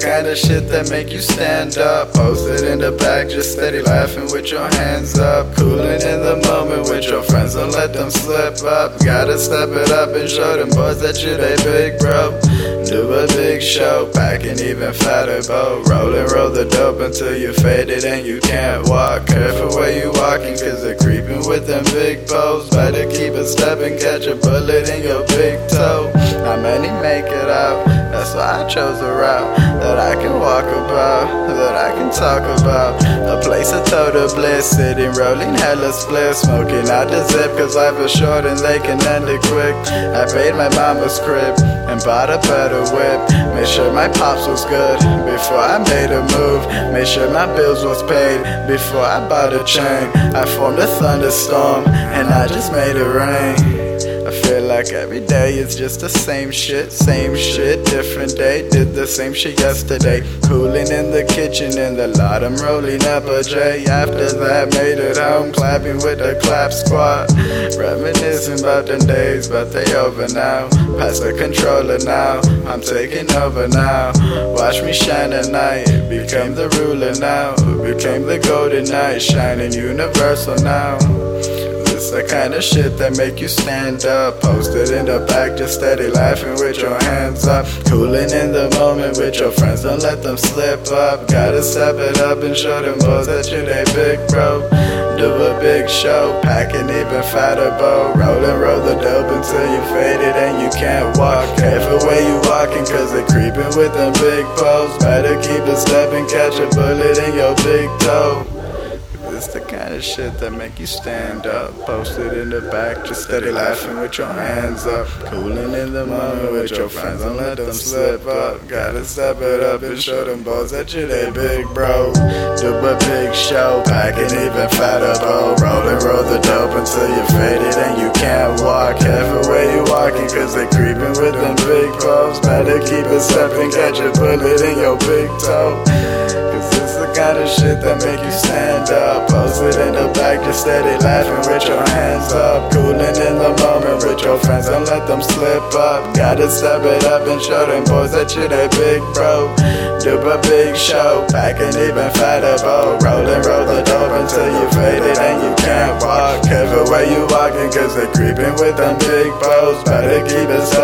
kind of shit that make you stand up. Posted in the back, just steady laughing with your hands up. Cooling in the moment with your friends, don't let them slip up. Gotta step it up and show them boys that you they big bro. Do a big show, pack an even fatter boat. Roll and roll the dope until you're faded and you can't walk. Careful where you walking, cause they're creeping with them big bows. Better keep a step and catch a bullet in your big toe. Why I chose a route that I can walk about, that I can talk about. A place of total bliss, sitting rolling hella split, smoking out the zip, cause life is short and they can end it quick. I paid my mama's crib and bought a better whip. Made sure my pops was good before I made a move. Made sure my bills was paid before I bought a chain. I formed a thunderstorm and I just made it rain. I feel like every day is just the same shit, same shit, different day. Did the same shit yesterday. Cooling in the kitchen in the lot, I'm rolling up a J. After that, made it home, clapping with the clap squad. Reminiscing about the days, but they over now. Pass the controller now, I'm taking over now. Watch me shine at night, became the ruler now. Became the golden knight, shining universal now. It's the kind of shit that make you stand up. Posted in the back, just steady laughing with your hands up. Cooling in the moment with your friends, don't let them slip up. Gotta step it up and show them boys that you they big bro. Do a big show, pack an even fatter bow. Roll and roll the dope until you faded and you can't walk. Careful where you walking, cause they creeping with them big poles. Better keep a step and catch a bullet in your big toe. It's the kind of shit that make you stand up. Posted in the back, just steady laughing with your hands up. Cooling in the moment with your friends, don't let them slip up. Gotta step it up and show them boys that you they big bro. Do a big show, pack an even fatter bow. Roll and roll the dope until you're faded and you can't walk. Careful where you walking, cause they creeping with them big poles. Better keep it step and catch a bullet in your big toe. The of shit that make you stand up. Posted in the back, just steady laughing with your hands up. Cooling in the moment with your friends, don't let them slip up. Gotta step it up and show them boys that you they big bro. Do a big show, pack an even fatter bow. Roll and roll the dope until you faded and you can't walk. Careful where you walking, cause they creeping with them big bows. Better keep it step